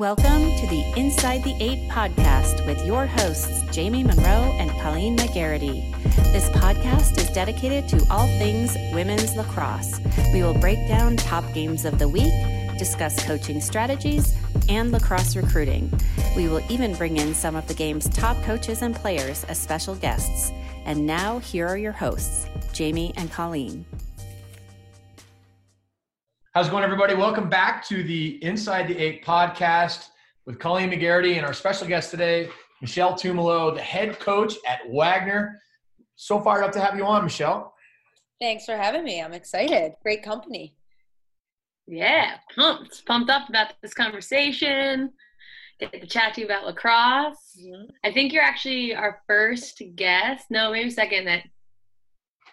Welcome to the Inside the Eight podcast with your hosts, Jamie Monroe and Colleen Magarity. This podcast is dedicated to all things women's lacrosse. We will break down top games of the week, discuss coaching strategies, and lacrosse recruiting. We will even bring in some of the game's top coaches and players as special guests. And now, here are your hosts, Jamie and Colleen. How's it going, everybody? Welcome back to the Inside the Eight podcast with Colleen Magarity and our special guest today, Michelle Tumolo, the head coach at Wagner. So fired up to have you on, Michelle. Thanks for having me. I'm excited. Great company. Yeah, pumped. Pumped up about this conversation. Get to chat to you about lacrosse. Mm-hmm. I think you're actually our first guest. No, maybe second that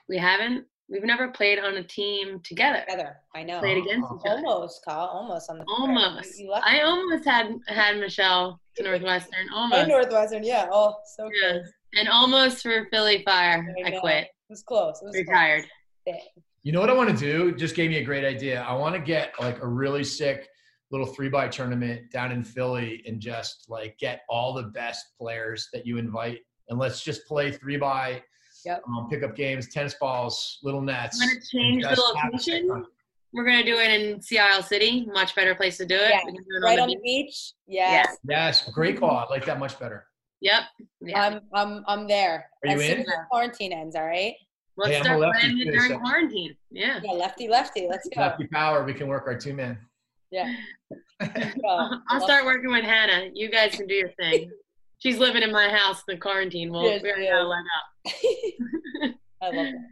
we haven't We've never played on a team together. Together, I know. Played against each other. Almost, Kyle. Almost on the. Almost. You, you I almost had had Michelle to Northwestern. Almost. And Northwestern, yeah. Oh, so yeah. Close. And almost for Philly Fire, I, I quit. It was close. It was retired. Close. You know what I want to do? Just gave me a great idea. I want to get like a really sick little three by tournament down in Philly and just like get all the best players that you invite and let's just play three by Yep. Um, pick up games, tennis balls, little nets. I'm gonna change the location. We're gonna do it in Sea Isle City. Much better place to do it. Yeah. Do it right on the, on beach. beach. Yes. Yes. Great call. I like that much better. Yep. Yeah. I'm I'm I'm there. Are as you in? As quarantine ends, all right. Let's hey, start playing it during quarantine. Yeah. Yeah, lefty lefty. Let's go. Lefty power. We can work our two man. Yeah. I'll start working with Hannah. You guys can do your thing. She's living in my house in the quarantine. Well, yes, we're gonna let up. I love that.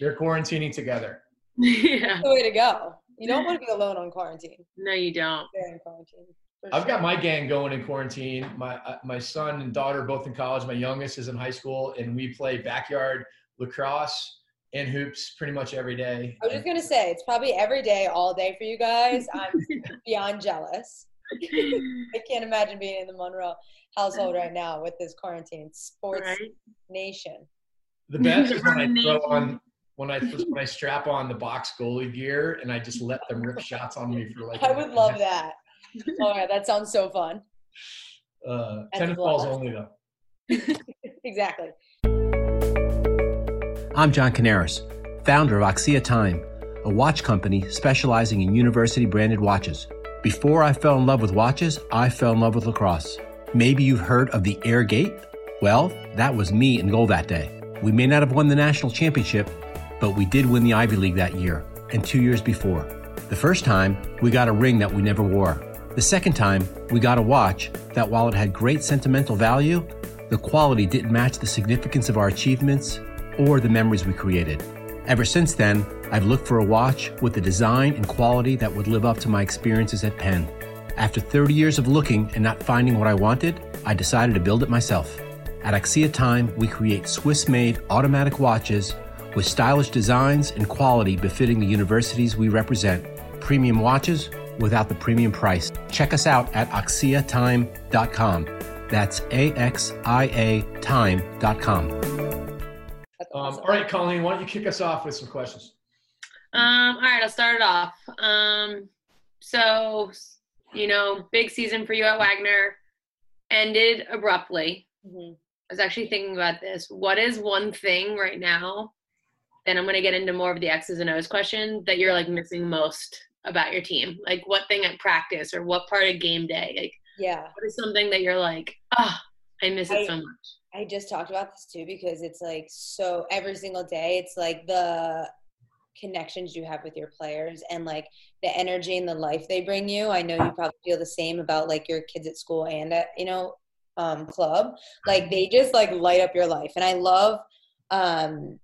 They're quarantining together. yeah. That's the way to go. You don't want to be alone on quarantine. No, you don't. They're in quarantine. I've sure. got my gang going in quarantine. My uh, my son and daughter both in college. My youngest is in high school, and we play backyard lacrosse and hoops pretty much every day. I was just gonna say it's probably every day, all day for you guys. I'm beyond jealous. I can't imagine being in the Monroe household right now with this quarantine. Sports right. nation. The best is when I throw on when I when I strap on the box goalie gear and I just let them rip shots on me for like. I would love that. All right, that sounds so fun. Uh, tennis balls only though. exactly. I'm John Canaris, founder of Axia Time, a watch company specializing in university branded watches. Before I fell in love with watches, I fell in love with lacrosse. Maybe you've heard of the Air Gate? Well, that was me in goal that day. We may not have won the national championship, but we did win the Ivy League that year and two years before. The first time, we got a ring that we never wore. The second time, we got a watch that, while it had great sentimental value, the quality didn't match the significance of our achievements or the memories we created. Ever since then, I've looked for a watch with the design and quality that would live up to my experiences at Penn. After 30 years of looking and not finding what I wanted, I decided to build it myself. At Axia Time, we create Swiss made automatic watches with stylish designs and quality befitting the universities we represent. Premium watches without the premium price. Check us out at axiatime.com. That's A X I A time.com. Um, all right, Colleen, why don't you kick us off with some questions? Um, all right, I'll start it off. Um, so, you know, big season for you at Wagner ended abruptly. Mm-hmm. I was actually thinking about this. What is one thing right now? And I'm going to get into more of the X's and O's question that you're like missing most about your team. Like what thing at practice or what part of game day? Like, yeah. What is something that you're like, ah, oh, I miss it I, so much? I just talked about this too because it's like so every single day, it's like the connections you have with your players and like the energy and the life they bring you. I know you probably feel the same about like your kids at school and at, you know, um, club. Like they just like light up your life. And I love um,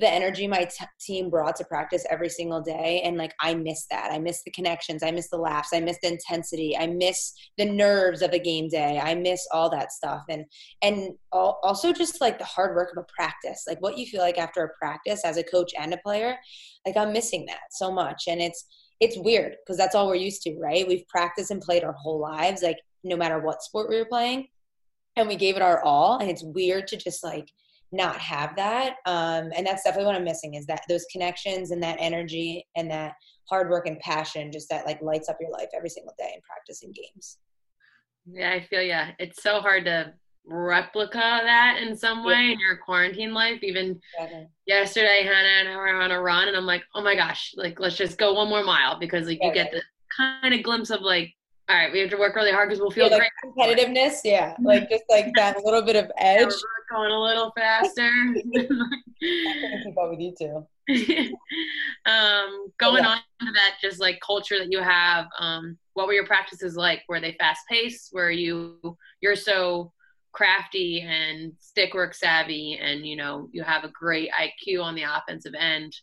the energy my t- team brought to practice every single day and like i miss that. I miss the connections. I miss the laughs. I miss the intensity. I miss the nerves of a game day. I miss all that stuff. And and also just like the hard work of a practice like what you feel like after a practice as a coach and a player like i'm missing that so much. And it's it's weird because that's all we're used to right? We've practiced and played our whole lives like no matter what sport we were playing and we gave it our all. And it's weird to just like not have that um, and that's definitely what i'm missing is that those connections and that energy and that hard work and passion just that like lights up your life every single day in practicing games Yeah, I feel yeah. It's so hard to replica that in some way yeah. in your quarantine life. Even yeah. yesterday, Hannah and I were on a run, and I'm like, oh my gosh, like let's just go one more mile because like yeah, you get the kind of glimpse of like, all right, we have to work really hard because we'll feel like great. Competitiveness, yeah, like just like that little bit of edge. going a little faster. Keep up with you too. um, going on to that, just like culture that you have. Um, what were your practices like? Were they fast paced? Were you you're so crafty and stick work savvy and you know you have a great IQ on the offensive end.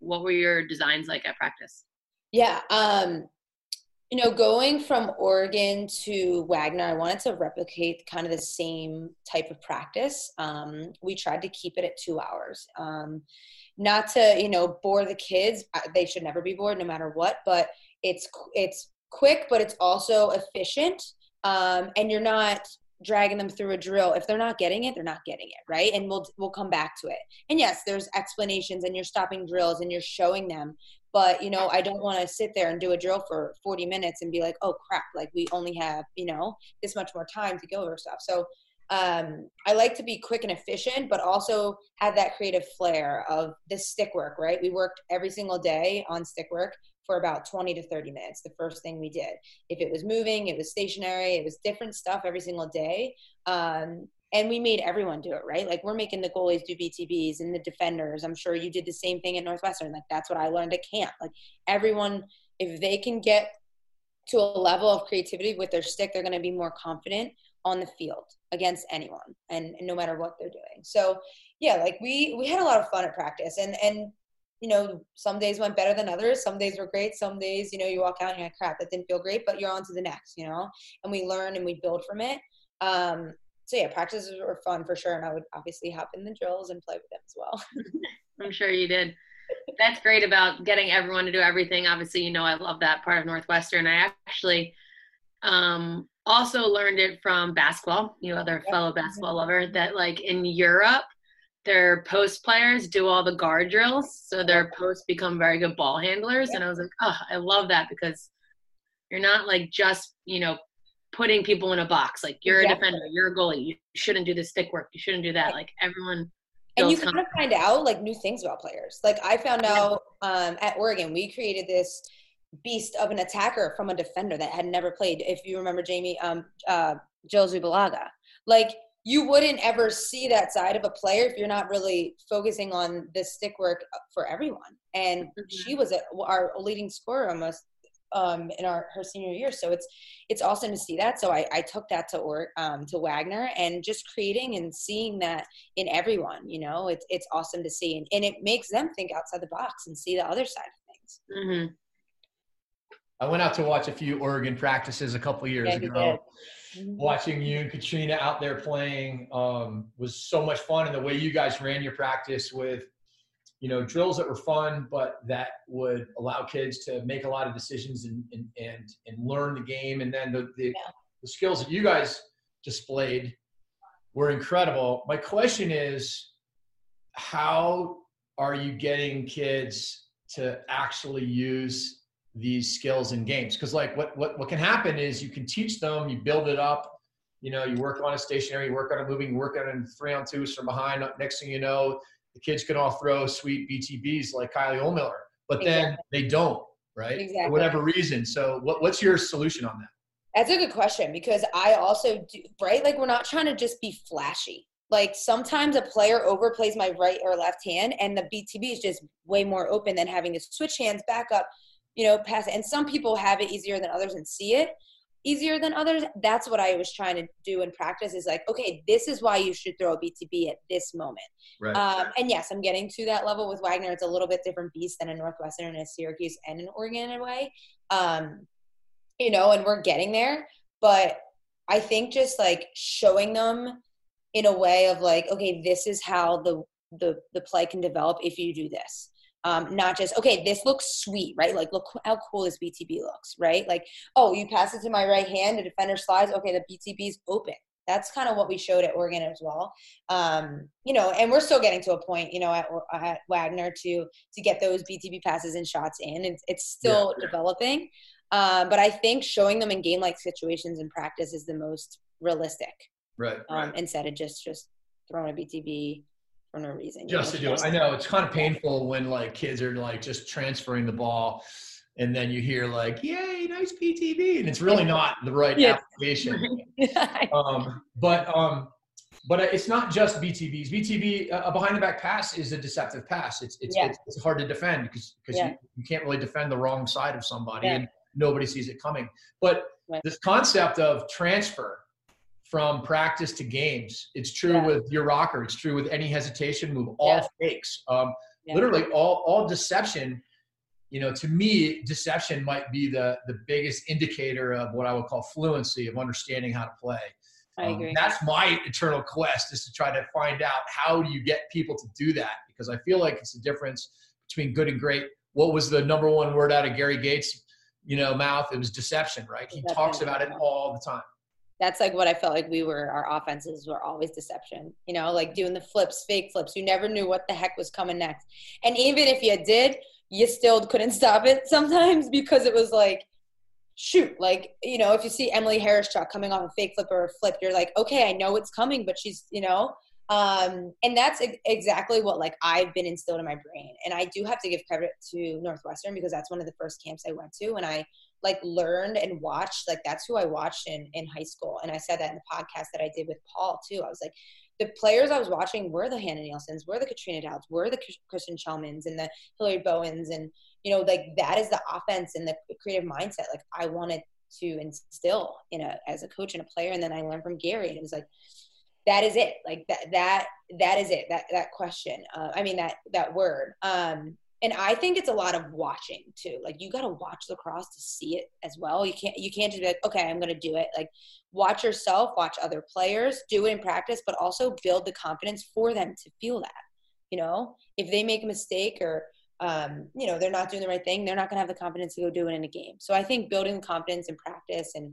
What were your designs like at practice? Yeah, um, you know, going from Oregon to Wagner, I wanted to replicate kind of the same type of practice. Um, we tried to keep it at two hours. Um, not to you know bore the kids; they should never be bored, no matter what. But it's it's quick, but it's also efficient, um, and you're not dragging them through a drill if they're not getting it they're not getting it right and we'll we'll come back to it and yes there's explanations and you're stopping drills and you're showing them but you know i don't want to sit there and do a drill for 40 minutes and be like oh crap like we only have you know this much more time to go over stuff so um, I like to be quick and efficient, but also have that creative flair of this stick work, right? We worked every single day on stick work for about 20 to 30 minutes the first thing we did if it was moving it was stationary it was different stuff every single day um, and we made everyone do it right like we're making the goalies do btbs and the defenders i'm sure you did the same thing at northwestern like that's what i learned at camp like everyone if they can get to a level of creativity with their stick they're going to be more confident on the field against anyone and, and no matter what they're doing so yeah like we we had a lot of fun at practice and and you know, some days went better than others. Some days were great. Some days, you know, you walk out and you're like, crap, that didn't feel great, but you're on to the next, you know, and we learn and we build from it. Um, so yeah, practices were fun for sure. And I would obviously hop in the drills and play with them as well. I'm sure you did. That's great about getting everyone to do everything. Obviously, you know, I love that part of Northwestern. I actually um, also learned it from basketball, you other fellow basketball lover, that like in Europe, their post players do all the guard drills, so their posts become very good ball handlers. And I was like, oh, I love that because you're not like just you know putting people in a box. Like you're exactly. a defender, you're a goalie. You shouldn't do the stick work. You shouldn't do that. Like everyone. And you kind of find out like new things about players. Like I found out um, at Oregon, we created this beast of an attacker from a defender that had never played. If you remember, Jamie, um, uh, Jill Zubalaga. Like you wouldn't ever see that side of a player if you're not really focusing on the stick work for everyone. And mm-hmm. she was a, our leading scorer almost um, in our her senior year. So it's it's awesome to see that. So I, I took that to or um, to Wagner and just creating and seeing that in everyone. You know, it's it's awesome to see, and, and it makes them think outside the box and see the other side of things. Mm-hmm. I went out to watch a few Oregon practices a couple years yeah, ago Mm-hmm. watching you and Katrina out there playing um, was so much fun. And the way you guys ran your practice with, you know, drills that were fun, but that would allow kids to make a lot of decisions and and and, and learn the game. And then the the, yeah. the skills that you guys displayed were incredible. My question is, how are you getting kids to actually use these skills in games because like what, what what can happen is you can teach them you build it up you know you work on a stationary you work on a moving you work on a three on twos from behind next thing you know the kids can all throw sweet btbs like kylie ohlmiller but then exactly. they don't right exactly. for whatever reason so what, what's your solution on that that's a good question because i also do right like we're not trying to just be flashy like sometimes a player overplays my right or left hand and the btb is just way more open than having to switch hands back up you know, pass. And some people have it easier than others and see it easier than others. That's what I was trying to do in practice is like, okay, this is why you should throw a BTB at this moment. Right. Um, and yes, I'm getting to that level with Wagner. It's a little bit different beast than a Northwestern and a Syracuse and an Oregon in a way. Um, you know, and we're getting there. But I think just like showing them in a way of like, okay, this is how the the the play can develop if you do this um, not just okay this looks sweet right like look how cool this btb looks right like oh you pass it to my right hand the defender slides okay the btb is open that's kind of what we showed at oregon as well um, you know and we're still getting to a point you know at, at wagner to to get those btb passes and shots in it's, it's still yeah. developing Um, but I think showing them in game like situations in practice is the most realistic. Right, um, right. Instead of just just throwing a BTB for no reason. Just to do it. I know it's kind of painful when like kids are like just transferring the ball and then you hear like, "Yay, nice PTB," and it's really not the right yeah. application. um, but um, but it's not just BTBs. BTB, a behind the back pass is a deceptive pass. It's it's yeah. it's, it's, hard to defend because because yeah. you, you can't really defend the wrong side of somebody and nobody sees it coming. But right. this concept of transfer from practice to games, it's true with your rocker. It's true with any hesitation move. All fakes. Um, literally all all deception you know, to me, deception might be the the biggest indicator of what I would call fluency of understanding how to play. I um, agree. Um, that's my eternal quest is to try to find out how do you get people to do that because I feel like it's the difference between good and great. What was the number one word out of Gary Gait's, you know, mouth? It was deception, right? He deception. talks about it all the time. That's like what I felt like we were. Our offenses were always deception. You know, like doing the flips, fake flips. You never knew what the heck was coming next. And even if you did, you still couldn't stop it sometimes because it was like shoot like you know if you see emily Harris Hawryschuk coming off a fake flip or a flip you're like okay i know it's coming but she's you know um and that's exactly what like i've been instilled in my brain and i do have to give credit to northwestern because that's one of the first camps i went to and i like learned and watched like that's who i watched in in high school and i said that in the podcast that i did with paul too i was like the players I was watching were the Hannah Nielsen's, were the Katrina Dowds, were the Kristen Kjellmans and the Hilary Bowens. And, you know, like that is the offense and the creative mindset. Like I wanted to instill in a, as a coach and a player. And then I learned from Gary and it was like, that is it. Like that, that, that is it. That, that question. Uh, I mean, that, that word. Um, and I think it's a lot of watching too. Like you got to watch lacrosse to see it as well. You can't you can't just be like, okay, I'm to do it. Like watch yourself, watch other players, do it in practice, but also build the confidence for them to feel that. You know, if they make a mistake or um, you know they're not doing the right thing, they're not to have the confidence to go do it in a game. So I think building confidence in practice and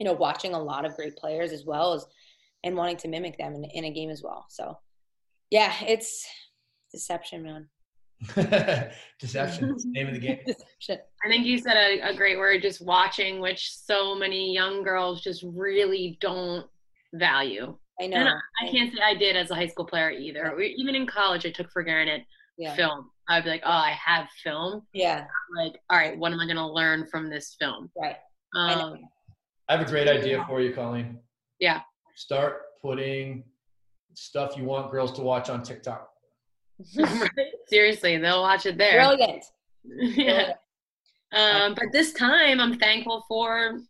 you know watching a lot of great players as well as and wanting to mimic them in, in a game as well. So yeah, it's deception, man. Deception, name of the game. Deception. I think you said a, a great word, just watching, which so many young girls just really don't value. I know. And I, I can't say I did as a high school player either. Yeah. Even in college, I took for granted yeah. film. I'd be like, oh, I have film. Yeah. Like, all right, what am I going to learn from this film? Right. Um, I, I have a great idea for you, Colleen. Yeah. Start putting stuff you want girls to watch on TikTok. Seriously, they'll watch it there. Brilliant. yeah. Um, but this time, I'm thankful for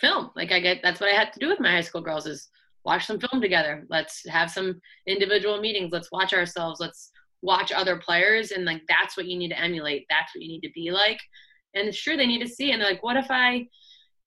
film. Like I get, that's what I had to do with my high school girls is watch some film together. Let's have some individual meetings. Let's watch ourselves. Let's watch other players, and like that's what you need to emulate. That's what you need to be like. And sure, they need to see. And they're like, what if I,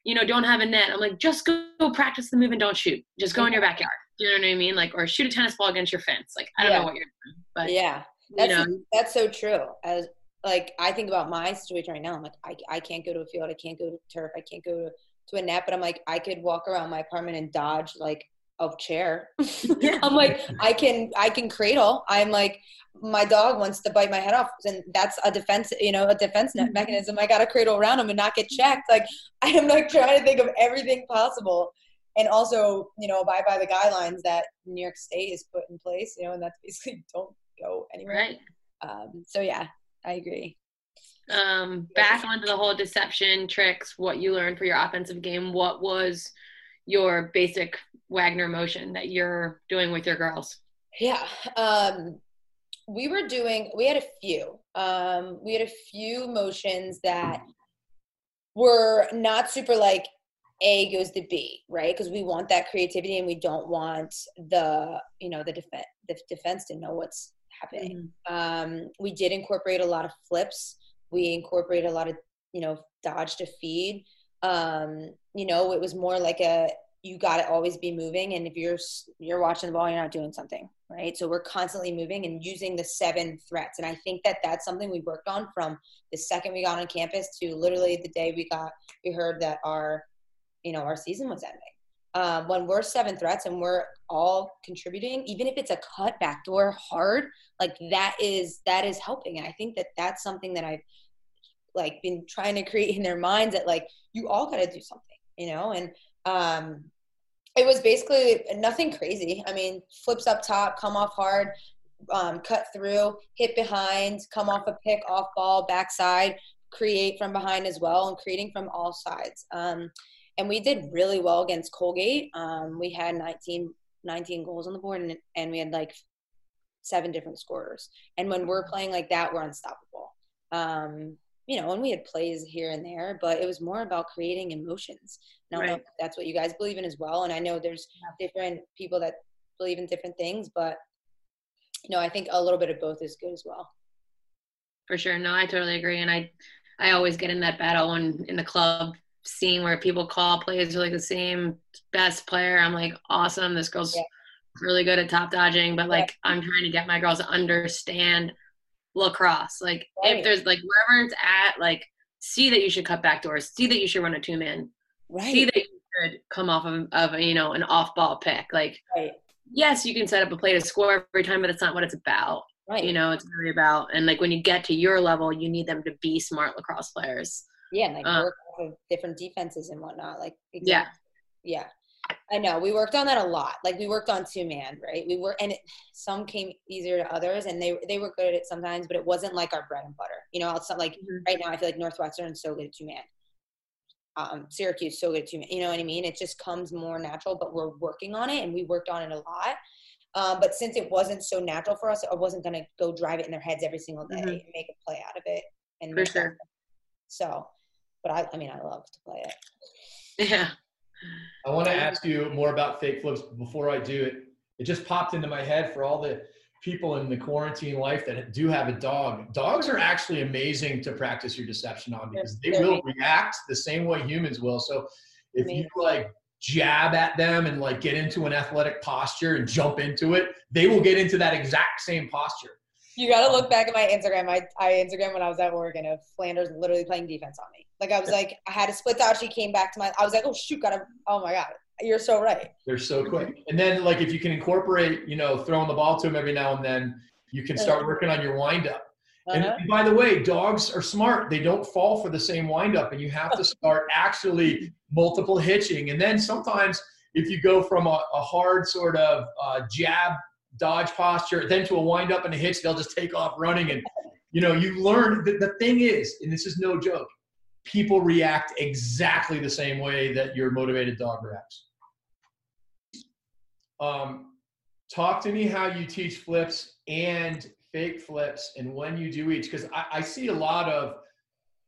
you know, don't have a net? I'm like, just go, go practice the move and don't shoot. Just go in your backyard. You know what I mean? Like, or shoot a tennis ball against your fence. Like, I don't yeah. know what you're doing, but yeah, that's you know? that's so true. As like I think about my situation right now, I'm like, I I can't go to a field, I can't go to turf, I can't go to, to a net, but I'm like, I could walk around my apartment and dodge like a chair. I'm like, I can I can cradle. I'm like, my dog wants to bite my head off, and that's a defense, you know, a defense mm-hmm. mechanism. I got to cradle around him and not get checked. Like I am like trying to think of everything possible and also you know abide by the guidelines that New York State has put in place. You know, and that's basically don't go anywhere. Right. Um, so yeah, I agree. Um, back onto the whole deception tricks. What you learned for your offensive game. What was your basic Wagner motion that you're doing with your girls? Yeah. Um, we were doing. We had a few. Um, we had a few motions that were not super like a goes to B, right? Because we want that creativity and we don't want the, you know, the defense the defense to know what's happening. Mm-hmm. Um, we did incorporate a lot of flips. We incorporated a lot of, you know, dodge to feed. Um, you know, it was more like a you got to always be moving, and if you're you're watching the ball, you're not doing something, right? So we're constantly moving and using the seven threats, and I think that that's something we worked on from the second we got on campus to literally the day we got we heard that our you know our season was ending. Um, when we're seven threats and we're all contributing, even if it's a cut backdoor hard, like that is that is helping. And I think that that's something that I've like been trying to create in their minds that like you all got to do something, you know, and um, it was basically nothing crazy. I mean, flips up top, come off hard, um, cut through, hit behind, come off a pick, off ball, backside, create from behind as well, and creating from all sides. Um, and we did really well against Colgate. Um, we had 19, 19 goals on the board, and, and we had like seven different scorers. And when we're playing like that, we're unstoppable. Um, you know, and we had plays here and there, but it was more about creating emotions. And I don't right. know that's what you guys believe in as well. And I know there's different people that believe in different things, but you know, I think a little bit of both is good as well. For sure. No, I totally agree. And I I always get in that battle in, in the club scene where people call plays are like the same best player. I'm like, awesome, this girl's yeah. really good at top dodging, but like yeah. I'm trying to get my girls to understand lacrosse. Like right. if there's like wherever it's at, like see that you should cut back doors, see that you should run a two man, right. see that you should come off of, of you know an off ball pick. Like right. yes, you can set up a play to score every time, but it's not what it's about. Right. You know, it's really about and like when you get to your level, you need them to be smart lacrosse players. Yeah, and like um, work off of different defenses and whatnot. Like exactly. yeah, yeah. I know we worked on that a lot. Like we worked on two man, right? We were, and it, some came easier to others, and they they were good at it sometimes, but it wasn't like our bread and butter. You know, it's not like mm-hmm. right now. I feel like Northwestern is so good at two man. Um, Syracuse so good at two man. You know what I mean? It just comes more natural, but we're working on it, and we worked on it a lot. Um, but since it wasn't so natural for us, I wasn't gonna go drive it in their heads every single day mm-hmm. and make a play out of it. And for sure. So, but I, I mean, I love to play it. Yeah. I want to ask you more about fake flips before I do it. It just popped into my head for all the people in the quarantine life that do have a dog. Dogs are actually amazing to practice your deception on because they will react the same way humans will. So if you like jab at them and like get into an athletic posture and jump into it, they will get into that exact same posture. You got to look back at my Instagram. I, I Instagram when I was at Oregon of Flanders literally playing defense on me. Like I was like, I had a split out. She came back to my. I was like, oh shoot, gotta. Oh my god, you're so right. They're so quick. And then like if you can incorporate, you know, throwing the ball to them every now and then, you can start working on your windup. Uh-huh. And by the way, dogs are smart. They don't fall for the same windup, and you have to start actually multiple hitching. And then sometimes if you go from a, a hard sort of uh, jab dodge posture, then to a wind up and a hitch, they'll just take off running. And you know, you learn. that the thing is, and this is no joke, people react exactly the same way that your motivated dog reacts. Um, talk to me how you teach flips and fake flips and when you do each, because I, I, see a lot of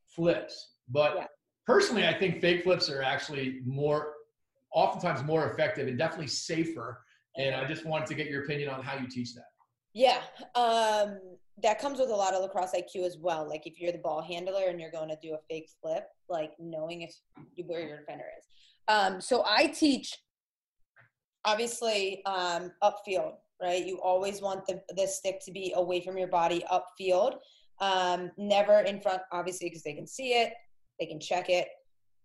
flips, but yeah. personally, I think fake flips are actually more, oftentimes more effective and definitely safer. And I just wanted to get your opinion on how you teach that. Yeah. Um, that comes with a lot of lacrosse IQ as well. Like if you're the ball handler and you're going to do a fake flip, like knowing if you, where your defender is. Um, so I teach obviously um, upfield, right? You always want the, the stick to be away from your body upfield, um, never in front, obviously, because they can see it, they can check it.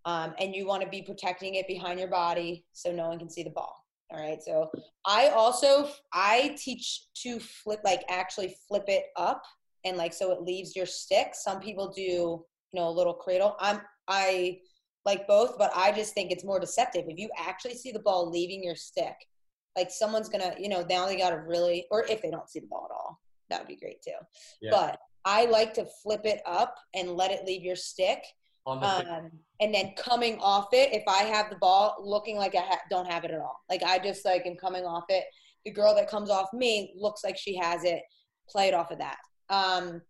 Um, and you want to be protecting it behind your body so no one can see the ball. All right. So I also I teach to flip like actually flip it up and like so it leaves your stick. Some people do, you know, a little cradle. I'm I like both, but I just think it's more deceptive. If you actually see the ball leaving your stick, like someone's gonna, you know, now they gotta really or if they don't see the ball at all, that would be great too. Yeah. But I like to flip it up and let it leave your stick um, and then coming off it, if I have the ball looking like I ha- don't have it at all, like I just like am coming off it. The girl that comes off me looks like she has it. Play it off of that. Um,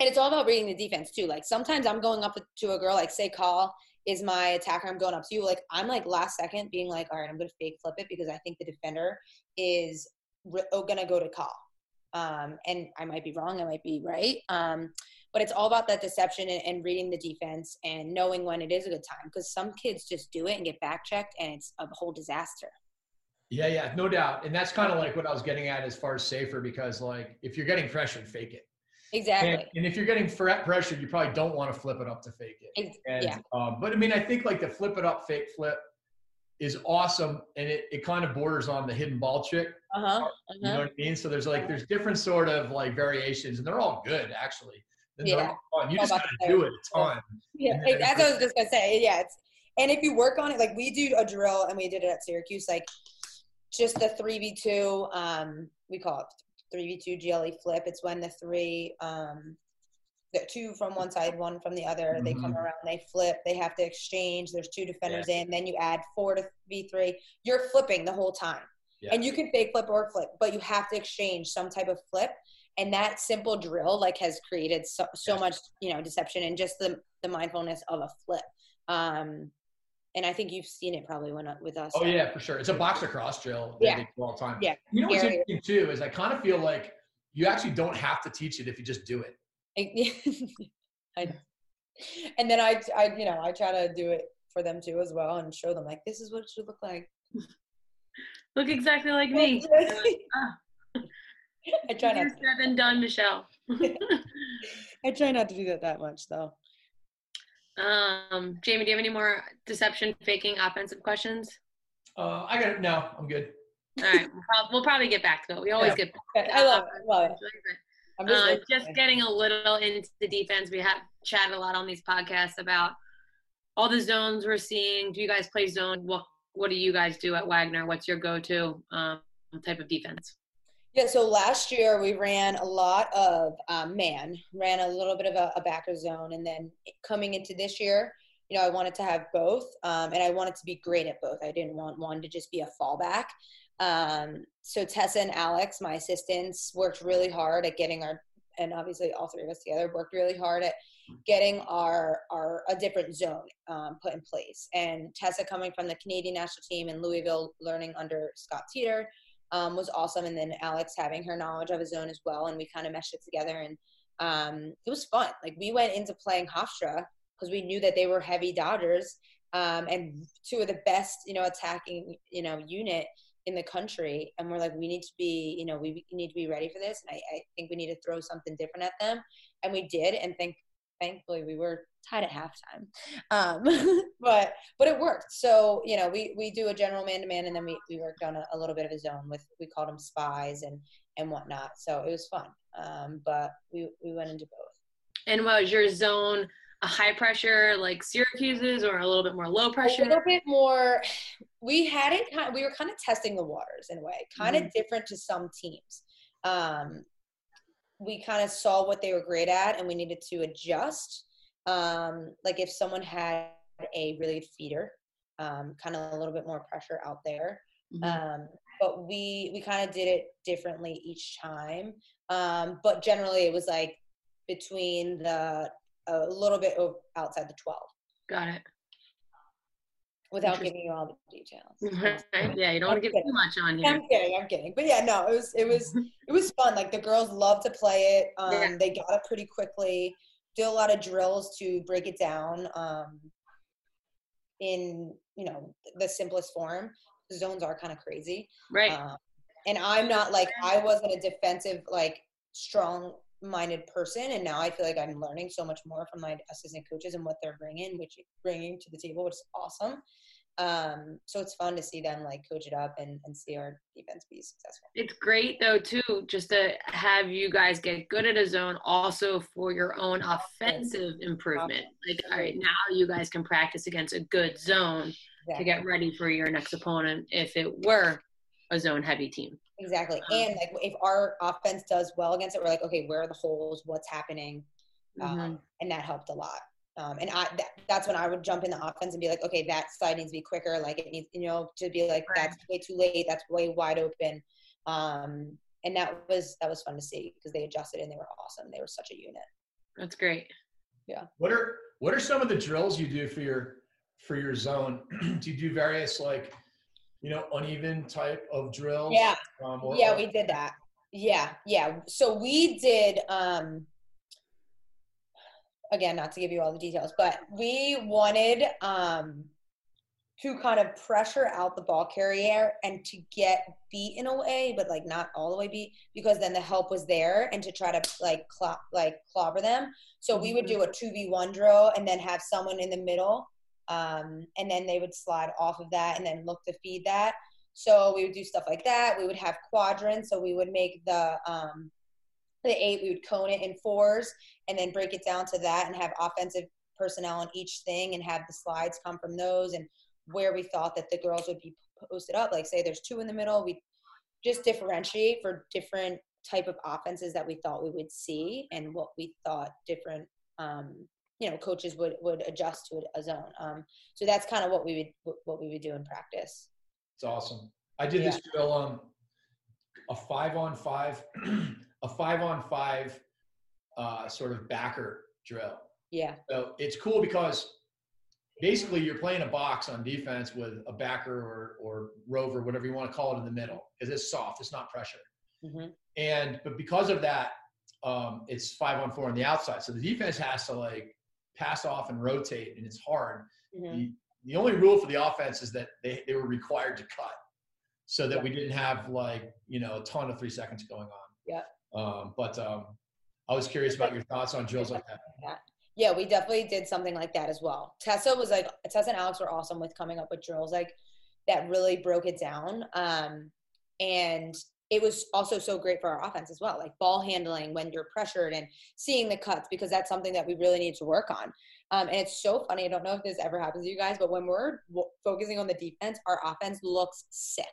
and it's all about reading the defense too. Like sometimes I'm going up to a girl, like say call is my attacker. I'm going up to you. Like I'm like last second being like, all right, I'm gonna fake flip it because I think the defender is re- gonna go to call. Um, and I might be wrong. I might be right. Um, but it's all about that deception and, and reading the defense and knowing when it is a good time because some kids just do it and get back checked and it's a whole disaster. Yeah yeah no doubt and that's kind of like what i was getting at as far as safer because like if you're getting pressured fake it. Exactly. And, and if you're getting pressured, you probably don't want to flip it up to fake it. And, yeah. Um, but i mean i think like the flip it up fake flip is awesome and it, it kind of borders on the hidden ball trick. Uh-huh, uh-huh. you know what i mean? So there's like there's different sort of like variations and they're all good actually yeah. fun. You just gotta do it a ton. Yeah, like, as I was just gonna say, yeah. It's, and if you work on it, like we do a drill, and we did it at Syracuse, like just the three v two. Um, we call it three v two GLE flip. It's when the three um the two from one side, one from the other. Mm-hmm. They come mm-hmm. around, they flip, they have to exchange. There's two defenders yeah. in, then you add four to V3. You're flipping the whole time. Yeah. And you can fake flip or flip, but you have to exchange some type of flip. And that simple drill like has created so, so much, you know, deception and just the, the mindfulness of a flip. Um, and I think you've seen it probably when with us. Oh yeah, for sure. It's a boxer cross drill. Yeah. all the time. Yeah. You know what's interesting too is I kind of feel like you actually don't have to teach it if you just do it. I know. And then I, I, you know, I try to do it for them too as well and show them like this is what it should look like. Look exactly like me. I try not. Said and done, Michelle. I try not to do that that much though. Um, Jamie, do you have any more deception faking offensive questions? Uh, I got it. No, I'm good. All right, we'll, probably, we'll probably get back to it. We always yeah. get back. I love it. I love it. Just, uh, just getting a little into the defense. We have chatted a lot on these podcasts about all the zones we're seeing. Do you guys play zone? What What do you guys do at Wagner? What's your go-to um, type of defense? Yeah, so last year we ran a lot of um, man, ran a little bit of a, a, backer zone, and then coming into this year, you know, I wanted to have both, um, and I wanted to be great at both. I didn't want one to just be a fallback. Um, so Tessa and Alex, my assistants, worked really hard at getting our, and obviously all three of us together worked really hard at getting our our a different zone um, put in place. And Tessa coming from the Canadian national team in Louisville, learning under Scott Teeter, um, was awesome. And then Alex having her knowledge of a zone as well, and we kind of meshed it together, and um, it was fun. Like we went into playing Hofstra because we knew that they were heavy Dodgers. Um, and two of the best, you know, attacking, you know, unit in the country and we're like we need to be you know we need to be ready for this and I, I think we need to throw something different at them and we did and think thankfully we were tied at halftime um, but but it worked so you know we we do a general man-to-man and then we, we worked on a, a little bit of a zone with we called them spies and and whatnot so it was fun um, but we we went into both and was your zone a high pressure like Syracuse's or a little bit more low pressure? A little bit more. We had it. We were kind of testing the waters in a way, kind mm-hmm. of different to some teams. Um, we kind of saw what they were great at, and we needed to adjust. Um, like if someone had a really feeder, um, kind of a little bit more pressure out there. Mm-hmm. Um, but we we kind of did it differently each time. Um, but generally, it was like between the a little bit outside the 12. Got it. Without giving you all the details. yeah, you don't want to give too much on here. I'm kidding. I'm kidding. But yeah, no, it was it was it was fun. Like the girls love to play it. Um, yeah. They got it pretty quickly. Do a lot of drills to break it down um, in you know the simplest form. The zones are kind of crazy, right? Um, and I'm not like I wasn't a defensive like strong minded person and now i feel like i'm learning so much more from my assistant coaches and what they're bringing which bringing to the table which is awesome. Um so it's fun to see them like coach it up and, and see our defense be successful. It's great though too just to have you guys get good at a zone also for your own offensive improvement. Like all right now you guys can practice against a good zone exactly. to get ready for your next opponent if it were a zone heavy team Exactly. Um, and like if our offense does well against it, we're like, okay, where are the holes? What's happening? Um, mm-hmm. and that helped a lot. Um, and I, that, that's when I would jump in the offense and be like, okay, that side needs to be quicker. Like it needs, you know, to be like, right. that's way too late. That's way wide open. Um, and that was, that was fun to see because they adjusted and they were awesome. They were such a unit. That's great. Yeah. What are, what are some of the drills you do for your, for your zone? do you do various like you know, uneven type of drills? Yeah. Um, or, yeah, we did that. Yeah, yeah. So we did, um, again, not to give you all the details, but we wanted um, to kind of pressure out the ball carrier and to get beat in a way, but like not all the way beat, because then the help was there and to try to like clop, like clobber them. So we would mm-hmm. do a two v one drill and then have someone in the middle um, and then they would slide off of that and then look to feed that. So we would do stuff like that. We would have quadrants. So we would make the um, the eight, we would cone it in fours and then break it down to that and have offensive personnel on each thing and have the slides come from those and where we thought that the girls would be posted up. Like say there's two in the middle, we just differentiate for different type of offenses that we thought we would see and what we thought different um, you know coaches would would adjust to a zone. Um, so that's kind of what we would what we would do in practice. It's awesome. I did yeah. this drill um a five on five a five on five uh, sort of backer drill. Yeah. So it's cool because basically you're playing a box on defense with a backer or or rover, whatever you want to call it, in the middle because it's soft, it's not pressure. Mm-hmm. And but because of that, um, it's five on four on the outside. So the defense has to like pass off and rotate, and it's hard. Mm-hmm. The, the only rule for the offense is that they, they were required to cut so that yeah. we didn't have like, you know, a ton of three seconds going on. Yeah. Um, but um, I was curious about your thoughts on drills like that. Yeah. Yeah, we definitely did something like that as well. Tessa was like, Tessa and Alex were awesome with coming up with drills like that really broke it down. Um, and it was also so great for our offense as well, like ball handling when you're pressured and seeing the cuts because that's something that we really need to work on. Um, and it's so funny. I don't know if this ever happens to you guys, but when we're w- focusing on the defense, our offense looks sick.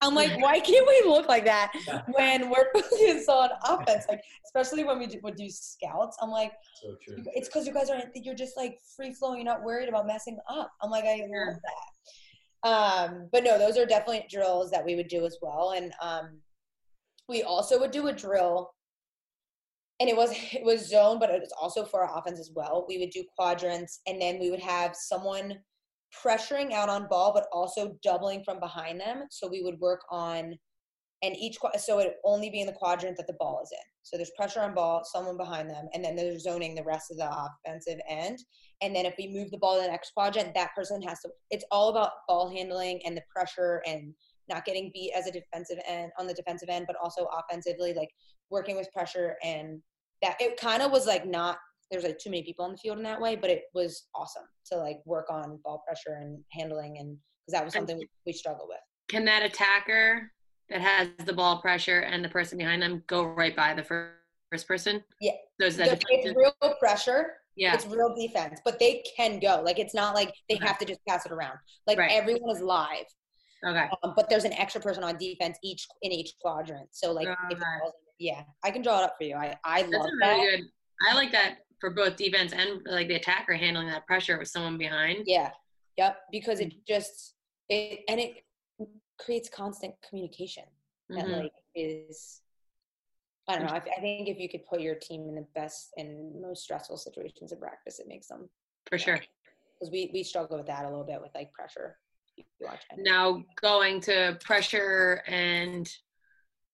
I'm like, why can't we look like that when we're focused on offense? Like, especially when we do, would do scouts. I'm like, so it's because you guys are you're just like free flowing. You're not worried about messing up. I'm like, I love that. Um, but no, those are definitely drills that we would do as well. And um, we also would do a drill. And it was it was zone but it was also for our offense as well. We would do quadrants and then we would have someone pressuring out on ball but also doubling from behind them. So we would work on and each so it only be in the quadrant that the ball is in. So there's pressure on ball someone behind them and then they're zoning the rest of the offensive end. And then if we move the ball to the next quadrant that person has to it's all about ball handling and the pressure and not getting beat as a defensive end on the defensive end, but also offensively, like working with pressure and that it kind of was like not there's like too many people on the field in that way, but it was awesome to like work on ball pressure and handling and because that was something we, we struggle with. Can that attacker that has the ball pressure and the person behind them go right by the first person? Yeah. So is that it's real pressure. Yeah. It's real defense, but they can go. Like it's not like they have to just pass it around. Like right. everyone is live. Okay. Um, but there's an extra person on defense each in each quadrant. So like, if yeah, I can draw it up for you. I I That's love really that. Good. I like that for both defense and like the attacker handling that pressure with someone behind. Yeah. Yep. Because it just it and it creates constant communication that mm-hmm. like is I don't know. I, I, think if you could put your team in the best and most stressful situations of practice, it makes them for sure. Because we we struggle with that a little bit with like pressure now going to pressure and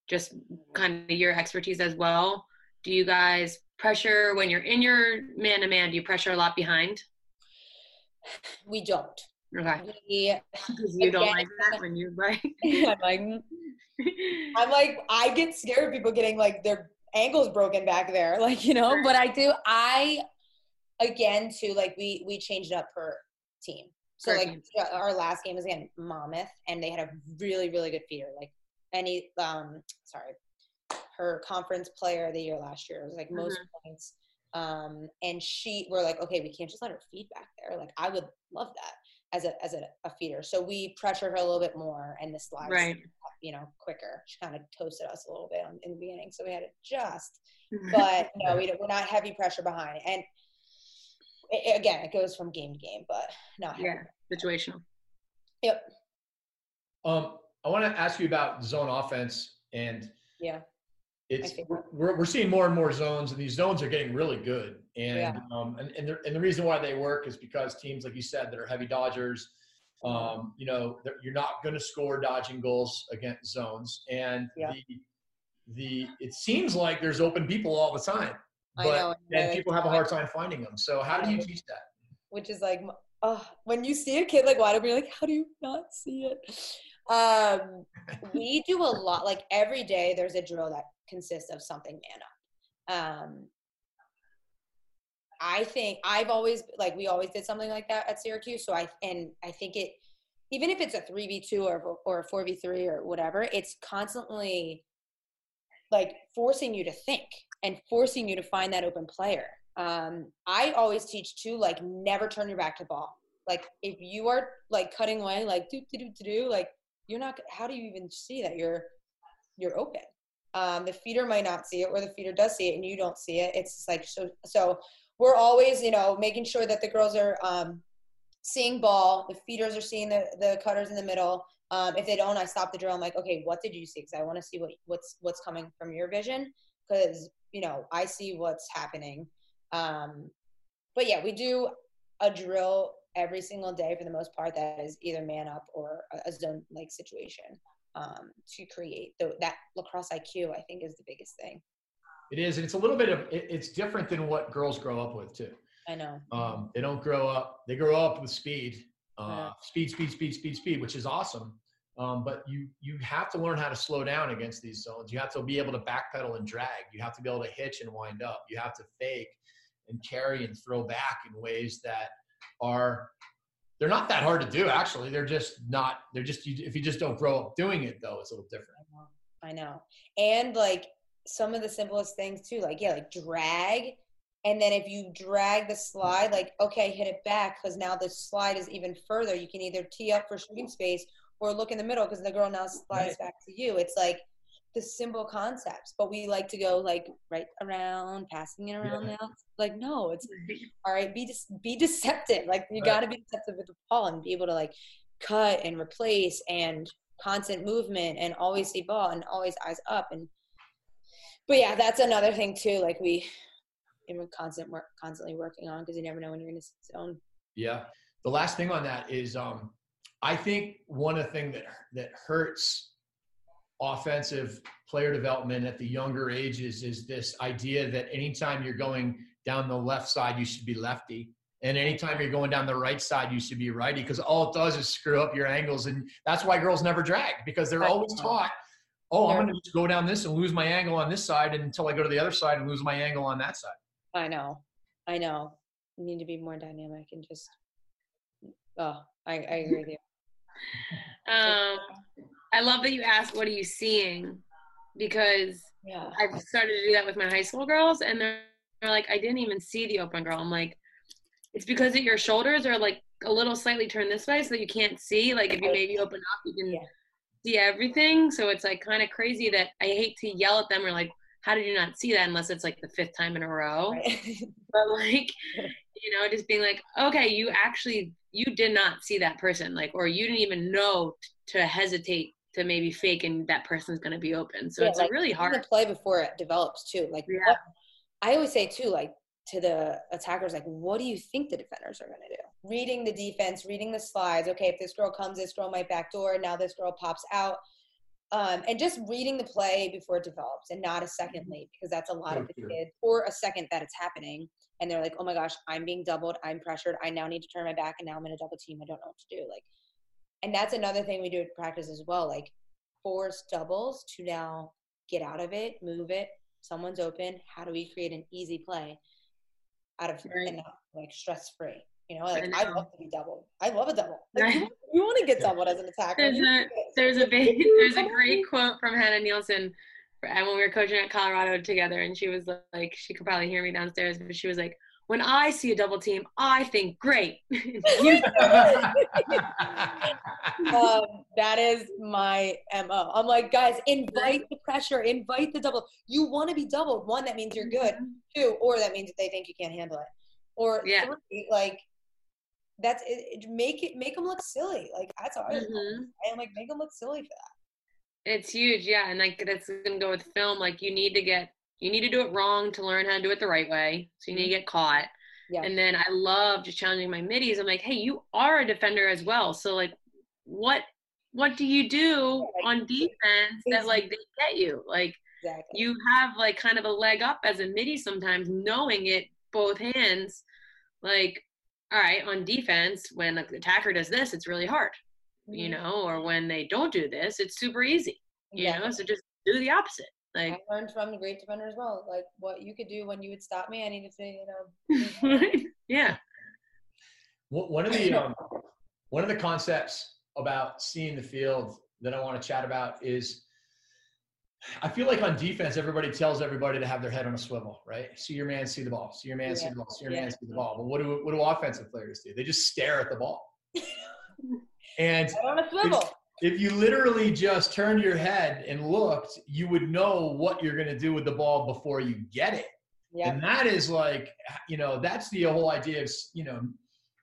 just kind of your expertise as well do you guys pressure when you're in your man to man do you pressure a lot behind? We don't. Okay. We, you don't like that when you're like I'm like I'm like I get scared of people getting like their ankles broken back there like you know but I do I again too like we we changed up per team so like our last game was again Monmouth, and they had a really really good feeder. Like any um sorry, her conference player of the year last year was like most mm-hmm. points. Um, and she we're like, okay, we can't just let her feed back there. Like I would love that as a as a, a feeder. So we pressured her a little bit more, and the slides, right. you know, quicker. She kind of toasted us a little bit on, in the beginning, so we had to adjust. But no, we we're not heavy pressure behind, and it, again, it goes from game to game, but not yeah, situational. Yep. Um, I want to ask you about zone offense, and yeah, it's we're we're seeing more and more zones, and these zones are getting really good. And yeah. um, and and the, and the reason why they work is because teams, like you said, that are heavy dodgers. Um, you know, you're not going to score dodging goals against zones, and yeah. the the it seems like there's open people all the time but and people have a hard time finding them. So how do you teach that? Which is like, oh, when you see a kid like wide open, you're like, how do you not see it? Um, we do a lot. Like every day, there's a drill that consists of something man up. Um, I think I've always like we always did something like that at Syracuse. So I and I think it, even if it's a three v two or or a four v three or whatever, it's constantly like forcing you to think and forcing you to find that open player. Um, I always teach too, like never turn your back to ball. Like if you are like cutting away, like do do do do, like you're not. How do you even see that you're you're open? Um, the feeder might not see it, or the feeder does see it and you don't see it. It's like so. So we're always, you know, making sure that the girls are um, seeing ball, the feeders are seeing the the cutters in the middle. Um, if they don't, I stop the drill. I'm like, okay, what did you see? Because I want to see what what's what's coming from your vision. Because you know, I see what's happening. Um, but yeah, we do a drill every single day for the most part that is either man up or a zone like situation um, to create the, that lacrosse IQ. I think is the biggest thing. It is, and it's a little bit of it, it's different than what girls grow up with too. I know. Um, they don't grow up; they grow up with speed, uh, yeah. speed, speed, speed, speed, speed, which is awesome. Um, but you you have to learn how to slow down against these zones. You have to be able to backpedal and drag. You have to be able to hitch and wind up. You have to fake and carry and throw back in ways that are they're not that hard to do actually they're just not they're just you, if you just don't grow up doing it though it's a little different i know, I know. and like some of the simplest things too like yeah like drag and then if you drag the slide like okay hit it back because now the slide is even further you can either tee up for shooting space or look in the middle because the girl now slides right. back to you it's like the simple concepts, but we like to go like right around, passing it around yeah. now. Like, no, it's all right. Be just be deceptive. Like, you got to be deceptive with the ball and be able to like cut and replace and constant movement and always see ball and always eyes up. And but yeah, that's another thing too. Like we, and we're constant work, constantly working on because you never know when you're in a zone. Yeah. The last thing on that is, um, I think one of the things that that hurts offensive player development at the younger ages is this idea that anytime you're going down the left side, you should be lefty. And anytime you're going down the right side, you should be righty because all it does is screw up your angles. And that's why girls never drag because they're always taught, oh, I'm going to just go down this and lose my angle on this side until I go to the other side and lose my angle on that side. I know. I know. You need to be more dynamic and just, oh, I, I agree with you. Um, I love that you asked, "What are you seeing?" Because yeah. I've started to do that with my high school girls, and they're, they're like, "I didn't even see the open girl." I'm like, "It's because your shoulders are like a little slightly turned this way, so that you can't see. Like if you maybe open up, you can yeah. see everything. So it's like kind of crazy that I hate to yell at them or like, "How did you not see that?" Unless it's like the fifth time in a row. Right. but like, you know, just being like, "Okay, you actually." You did not see that person like or you didn't even know t- to hesitate to maybe fake and that person's going to be open. So yeah, it's like, really hard to play before it develops too. Like yeah. I always say too, like to the attackers, like, what do you think the defenders are going to do? Reading the defense, reading the slides. Okay, if this girl comes, this girl might backdoor. Now this girl pops out. Um, and just reading the play before it develops and not a second mm-hmm. late because that's a lot of the kids or a second that it's happening and they're like oh my gosh i'm being doubled i'm pressured i now need to turn my back and now i'm in a double team i don't know what to do like and that's another thing we do at practice as well like force doubles to now get out of it move it someone's open how do we create an easy play out of right. and not like stress free you know like I, I, love to be doubled i love a double like, you, you want to get doubled as an attacker there's a there's a big, there's a great quote from hannah nielsen and when we were coaching at colorado together and she was like she could probably hear me downstairs but she was like when I see a double team, I think great. um, that is my mo. I'm like, guys, invite the pressure, invite the double. You want to be doubled. One, that means you're good. Mm-hmm. Two, or that means they think you can't handle it. Or yeah. three, like that's it, it, make it make them look silly. Like that's all. Mm-hmm. I'm like, make them look silly for that. It's huge, yeah, and like that's gonna go with film. Like you need to get you need to do it wrong to learn how to do it the right way. So you need to mm-hmm. get caught. Yeah. And then I love just challenging my middies. I'm like, hey, you are a defender as well. So like what what do you do on defense that like they get you? Like exactly. you have like kind of a leg up as a middie sometimes knowing it both hands. Like, all right, on defense, when the attacker does this, it's really hard. Mm-hmm. You know, or when they don't do this, it's super easy. You yeah. know, so just do the opposite. Like I learned from the great defender as well. Like what you could do when you would stop me, I needed to, you know. yeah. One of the um, one of the concepts about seeing the field that I want to chat about is I feel like on defense, everybody tells everybody to have their head on a swivel, right? See your man, see the ball. See your man, yeah. see the ball. See your yeah. man, see the ball. But what do what do offensive players do? They just stare at the ball. and on a swivel. If, if you literally just turned your head and looked, you would know what you're going to do with the ball before you get it. Yeah. And that is like, you know, that's the whole idea of, you know,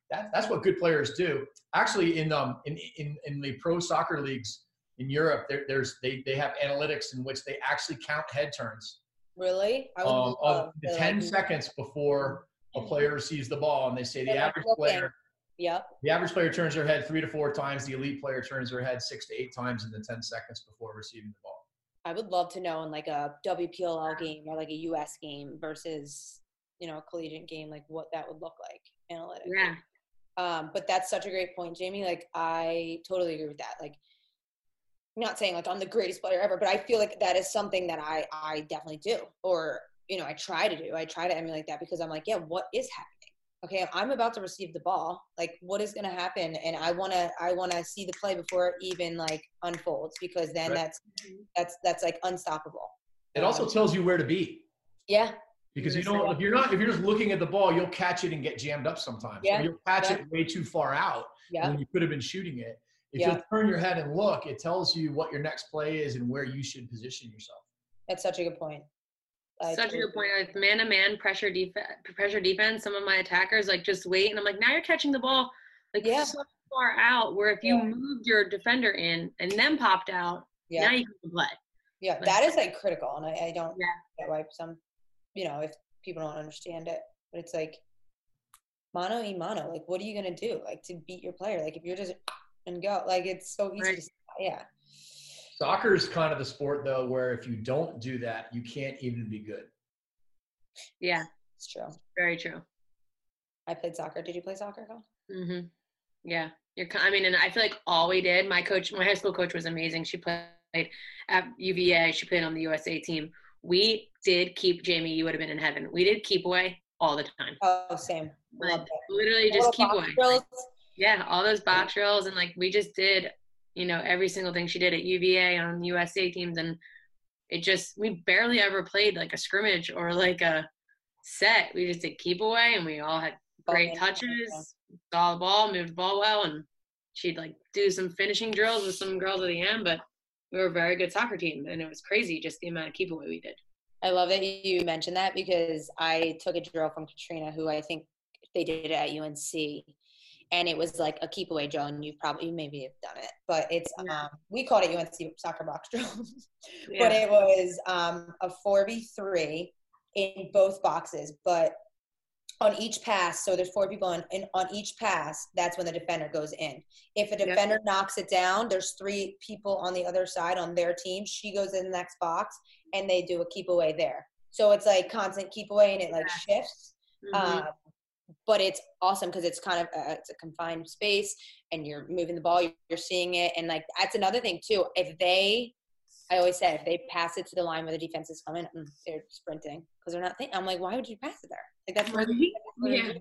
that, that's what good players do. Actually, in um in in, in the pro soccer leagues in Europe, there, there's they they have analytics in which they actually count head turns. Really? I Um, of the ten like, seconds before a player receives the ball, and they say the average player. Yep. The average player turns their head three to four times. The elite player turns their head six to eight times in the ten seconds before receiving the ball. I would love to know in like a WPLL game or like a US game versus you know a collegiate game, like what that would look like analytically. Yeah. Um, but that's such a great point, Jamie. Like I totally agree with that. Like I'm not saying like I'm the greatest player ever, but I feel like that is something that I I definitely do, or you know, I try to do. I try to emulate that because I'm like, yeah, what is happening? Okay, I'm about to receive the ball. Like, what is going to happen? And I want to I want to see the play before it even like unfolds because then right. that's that's that's like unstoppable. It also um, tells you where to be. Yeah, because you know if you're not if you're just looking at the ball you'll catch it and get jammed up sometimes yeah. or you'll catch yeah. it way too far out yeah. when you could have been shooting it if yeah. you turn your head and look it tells you what your next play is and where you should position yourself that's such a good point I such a good point like man to man pressure defense pressure defense some of my attackers like just wait and i'm like now you're catching the ball like yeah. so far out where if you moved your defender in and then popped out yeah. now you can play yeah like, that is like critical and i, I don't yeah. get why some you know, if people don't understand it. But it's like mano y mano. Like, what are you gonna do? Like to beat your player? Like if you're just and go, like it's so easy right. to yeah. Soccer is kind of the sport though where if you don't do that, you can't even be good. Yeah, it's true. Very true. I played soccer. Did you play soccer, Carl? Mhm. Yeah, you're. I mean, and I feel like all we did. My coach, my high school coach, was amazing. She played at UVA. She played on the USA team we did keep Jamie. You would have been in heaven. We did keep away all the time. Oh, same. Like, literally just keep away. Like, yeah, all those box drills and like we just did, you know, every single thing she did at UVA on USA teams, and it just we barely ever played like a scrimmage or like a set. We just did keep away, and we all had great touches, saw the ball, moved the ball well, and she'd like do some finishing drills with some girls at the end, but we were a very good soccer team, and it was crazy just the amount of keep away we did. I love that you mentioned that because I took a drill from Katrina, who I think they did it at UNC, and it was like a keep away drill. And you've probably you maybe have done it, but it's yeah. um, we called it UNC soccer box drill, yeah. but it was um, a four v three in both boxes, but on each pass, so there's four people on in, on each pass. That's when the defender goes in. If a defender yep. knocks it down, there's three people on the other side on their team. She goes in the next box, and they do a keep away there. So it's like constant keep away, and it like shifts. Mm-hmm. Um, but it's awesome because it's kind of a, it's a confined space, and you're moving the ball, you're seeing it, and like that's another thing too. If they I always say if they pass it to the line where the defense is coming, mm, they're sprinting because they're not thinking. I'm like, why would you pass it there? Like that's where yeah.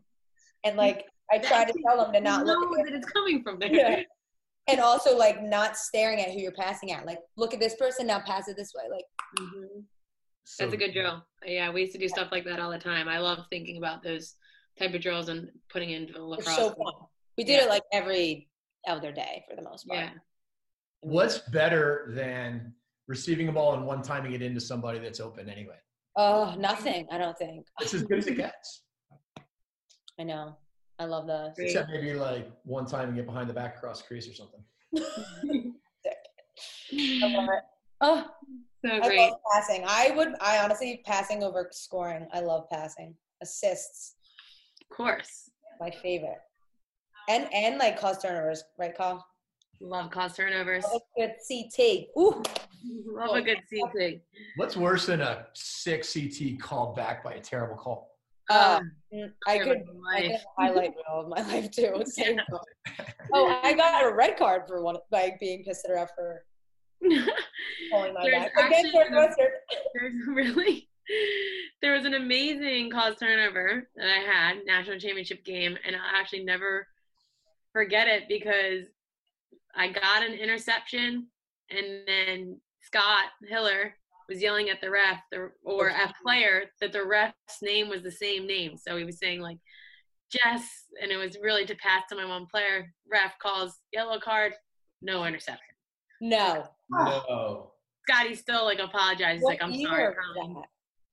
And like I try to tell them to not look at that it's coming from there. Yeah. And also like not staring at who you're passing at. Like look at this person now, pass it this way. Like mm-hmm. so, that's a good drill. Yeah, we used to do stuff like that all the time. I love thinking about those type of drills and putting into lacrosse. It's so fun. We did yeah. it like every other day for the most part. Yeah. What's better than receiving a ball and one timing it into somebody that's open anyway? Oh, nothing. I don't think. It's as good as it gets. I know. I love those. Except maybe like one time and get behind the back across the crease or something. I. Oh, so great. I love passing. I would. I honestly passing over scoring. I love passing. Assists. Of course. My favorite. And and like cause turnovers, right, Carl? Love cause turnovers. Love a good CT. Ooh. Love a good CT. What's worse than a sick CT called back by a terrible call? Uh, um, I could, I could highlight all of my life too. Same yeah. oh, I got a red card for one by being pissed at her for pulling my there's back. Actually, there's really there was an amazing cause turnover that I had national championship game, and I'll actually never forget it because I got an interception, and then Scott Hiller was yelling at the ref the, or a player that the ref's name was the same name. So he was saying like Jess, and it was really to pass to my one player. Ref calls yellow card, no interception. No. No. Scotty still like apologizes, What like, I'm sorry, was that?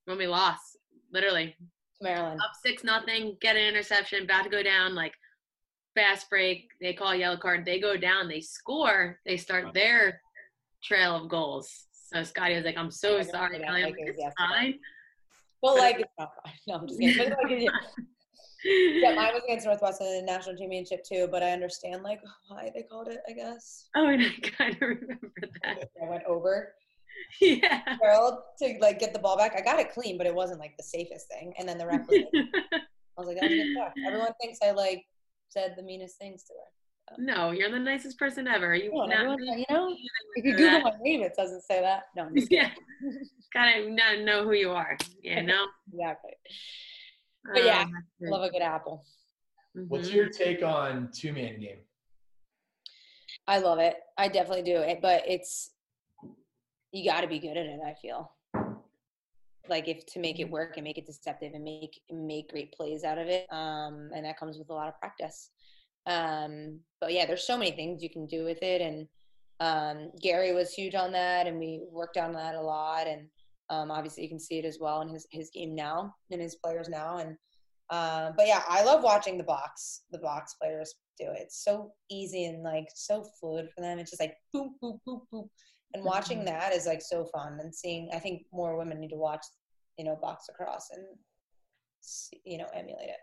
When we lost. Literally Maryland. up six nothing, get an interception, about to go down, like fast break. They call a yellow card. They go down. They score. They start their trail of goals. So Scotty was like, "I'm so I remember sorry, Kelly. like It's fine." Well, But- like, it's not fine. No, I'm just kidding. But, like, yeah, yeah, mine was against Northwestern in the national championship too, but I understand like why they called it. I guess Oh, and I kind of remember that. I went over Yeah. Harold to like get the ball back. I got it clean, but it wasn't like the safest thing. And then the ref was like, I was like, that was good talk. Everyone thinks I like said the meanest things to her. no, you're the nicest person ever. You, Come not- everyone, you know, if you Google that. my name, it doesn't say that. No, I'm just yeah, gotta not know who you are. Yeah, no. exactly. But yeah, Um, Love a good apple. good. What's Mhm. your take on two man game? I love it. I definitely do it, but it's you got to be good at it. I feel like if to make it work and make it deceptive and make make great plays out of it, um, and that comes with a lot of practice. Um, but yeah, there's so many things you can do with it, and um, Gary was huge on that, and we worked on that a lot, and um, obviously you can see it as well in his his game now and his players now, and uh, but yeah, I love watching the box the box players do it. It's so easy and like so fluid for them. It's just like boop boop boop boop, and watching Mhm. that is like so fun. And seeing, I think more women need to watch, you know, box lacrosse and you know emulate it.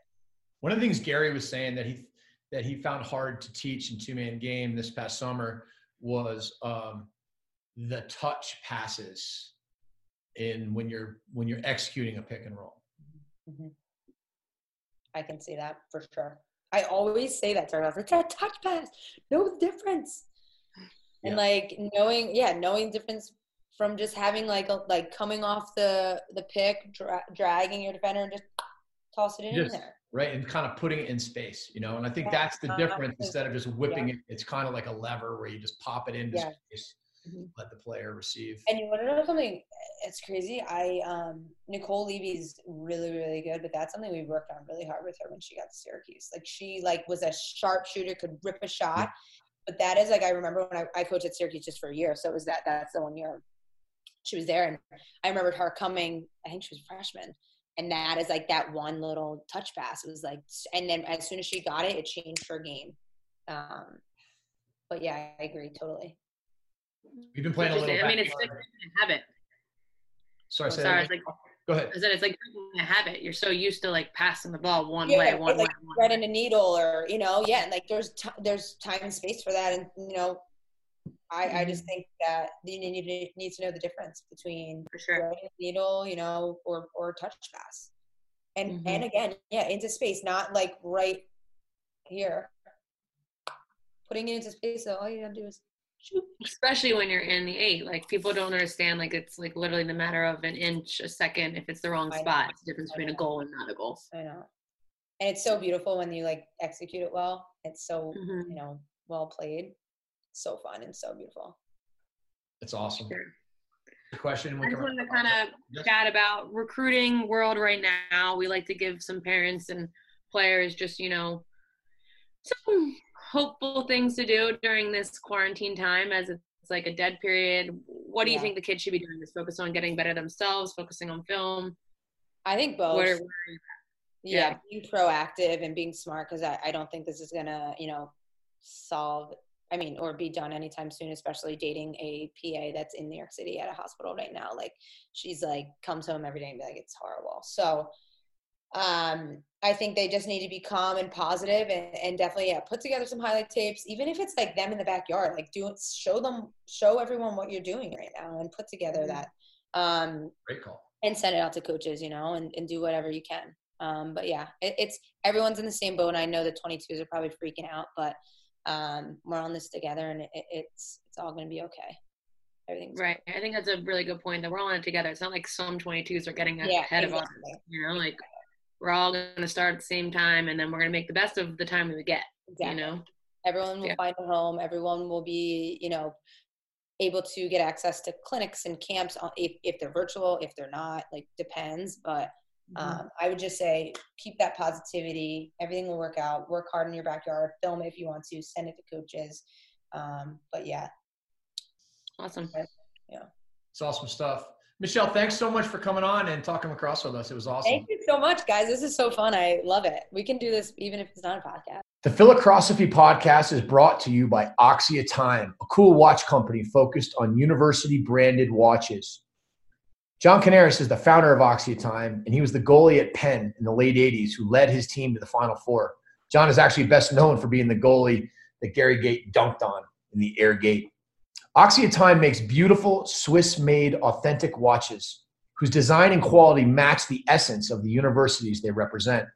One of the things Gary was saying that he that he found hard to teach in two man game this past summer was um, the touch passes in when you're when you're executing a pick and roll. I can see that for sure. I always say that to her. I was like, it's a touch pass. no difference. And Yeah. like knowing, yeah, knowing difference from just having like a, like coming off the the pick, dra- dragging your defender, and just toss it in Just- there. right? And kind of putting it in space, you know. And I think Yeah, that's the uh, difference. Instead of just whipping it, it's kind of like a lever where you just pop it into Yeah. space, Mhm. let the player receive. And you want to know something? It's crazy. I um Nicole Levy's really really good, but that's something we worked on really hard with her when she got to Syracuse. Like she like was a sharp shooter, could rip a shot. But that is like I remember when I, I coached at Syracuse just for a year, so it was that that's the one year she was there, and I remembered her coming. I think she was a freshman, and that is like that one little touch pass. It was like, and then as soon as she got it, it changed her game. Um, but yeah, I agree totally. We've been playing a little. I mean, it's backyard- like a habit. sorry, say that Sorry, again. it's like Go ahead. I said it's like a habit. You're so used to like passing the ball one Yeah, way, one like way, one right in a needle or you know yeah and like there's t- there's time and space for that and you know i i Mm-hmm. just think that you need to need to know the difference between for sure. a needle you know or or touch pass and Mm-hmm. and again yeah into space not like right here putting it into space so all you gotta do is shoot Especially when you're in the eight. Like people don't understand like it's like literally the matter of an inch a second if it's the wrong I know. spot. It's the difference I between a goal and not a goal. i know and it's so beautiful when you like execute it well it's so Mhm. you know well played so fun and so beautiful It's awesome. Sure. The question. we I just can- wanted to kind of Yes. chat about recruiting world right now. We like to give some parents and players just, you know, some hopeful things to do during this quarantine time as it's like a dead period. What do you think the kids should be doing? Is focus on getting better themselves, focusing on film? i think both Where, yeah, Yeah. being proactive and being smart because I, I don't think this is gonna you know solve i mean or be done anytime soon especially dating a pa that's in new york city at a hospital right now like she's like comes home every day and be like it's horrible so um i think they just need to be calm and positive and, and definitely yeah put together some highlight tapes even if it's like them in the backyard like do show them show everyone what you're doing right now and put together Mhm. that um Great call. and send it out to coaches, you know, and, and do whatever you can. Um, but yeah, it, it's everyone's in the same boat. And I know the 22s are probably freaking out, but um, we're on this together, and it, it's it's all going to be okay. Everything's right. I think that's a really good point that we're all in it together. It's not like some 22s are getting Yeah, ahead of us. You know, like we're all going to start at the same time and then we're going to make the best of the time we get, Exactly. you know? Everyone will Yeah. find a home. Everyone will be, you know, able to get access to clinics and camps if, if they're virtual, if they're not, like depends. But mm-hmm. um, I would just say keep that positivity. Everything will work out. Work hard in your backyard. Film it if you want to. Send it to coaches. Um, but yeah. Awesome. Yeah. It's awesome stuff. Michelle, thanks so much for coming on and talking lacrosse with us. It was awesome. Thank you so much, guys. This is so fun. I love it. We can do this even if it's not a podcast. The Philocrosophy podcast is brought to you by Axia Time, a cool watch company focused on university branded watches. John Canaris is the founder of Axia Time, and he was the goalie at Penn in the late 80s who led his team to the Final Four. John is actually best known for being the goalie that Gary Gait dunked on in the Air Gait. Axia Time makes beautiful Swiss made authentic watches whose design and quality match the essence of the universities they represent.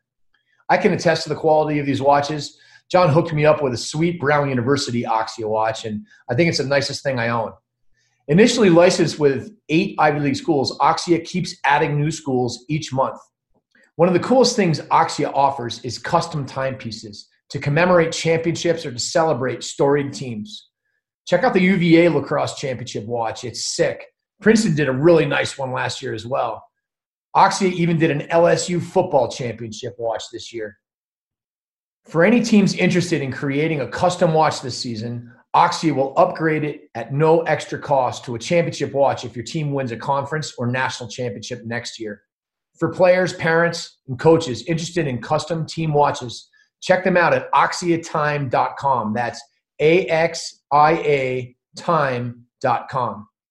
I can attest to the quality of these watches. John hooked me up with a sweet Brown University Axia watch, and I think it's the nicest thing I own. Initially licensed with eight Ivy League schools, Axia keeps adding new schools each month. One of the coolest things Axia offers is custom timepieces to commemorate championships or to celebrate storied teams. Check out the UVA Lacrosse Championship watch. It's sick. Princeton did a really nice one last year as well. Axia even did an LSU football championship watch this year. For any teams interested in creating a custom watch this season, Axia will upgrade it at no extra cost to a championship watch if your team wins a conference or national championship next year. For players, parents, and coaches interested in custom team watches, check them out at axiatime.com. That's A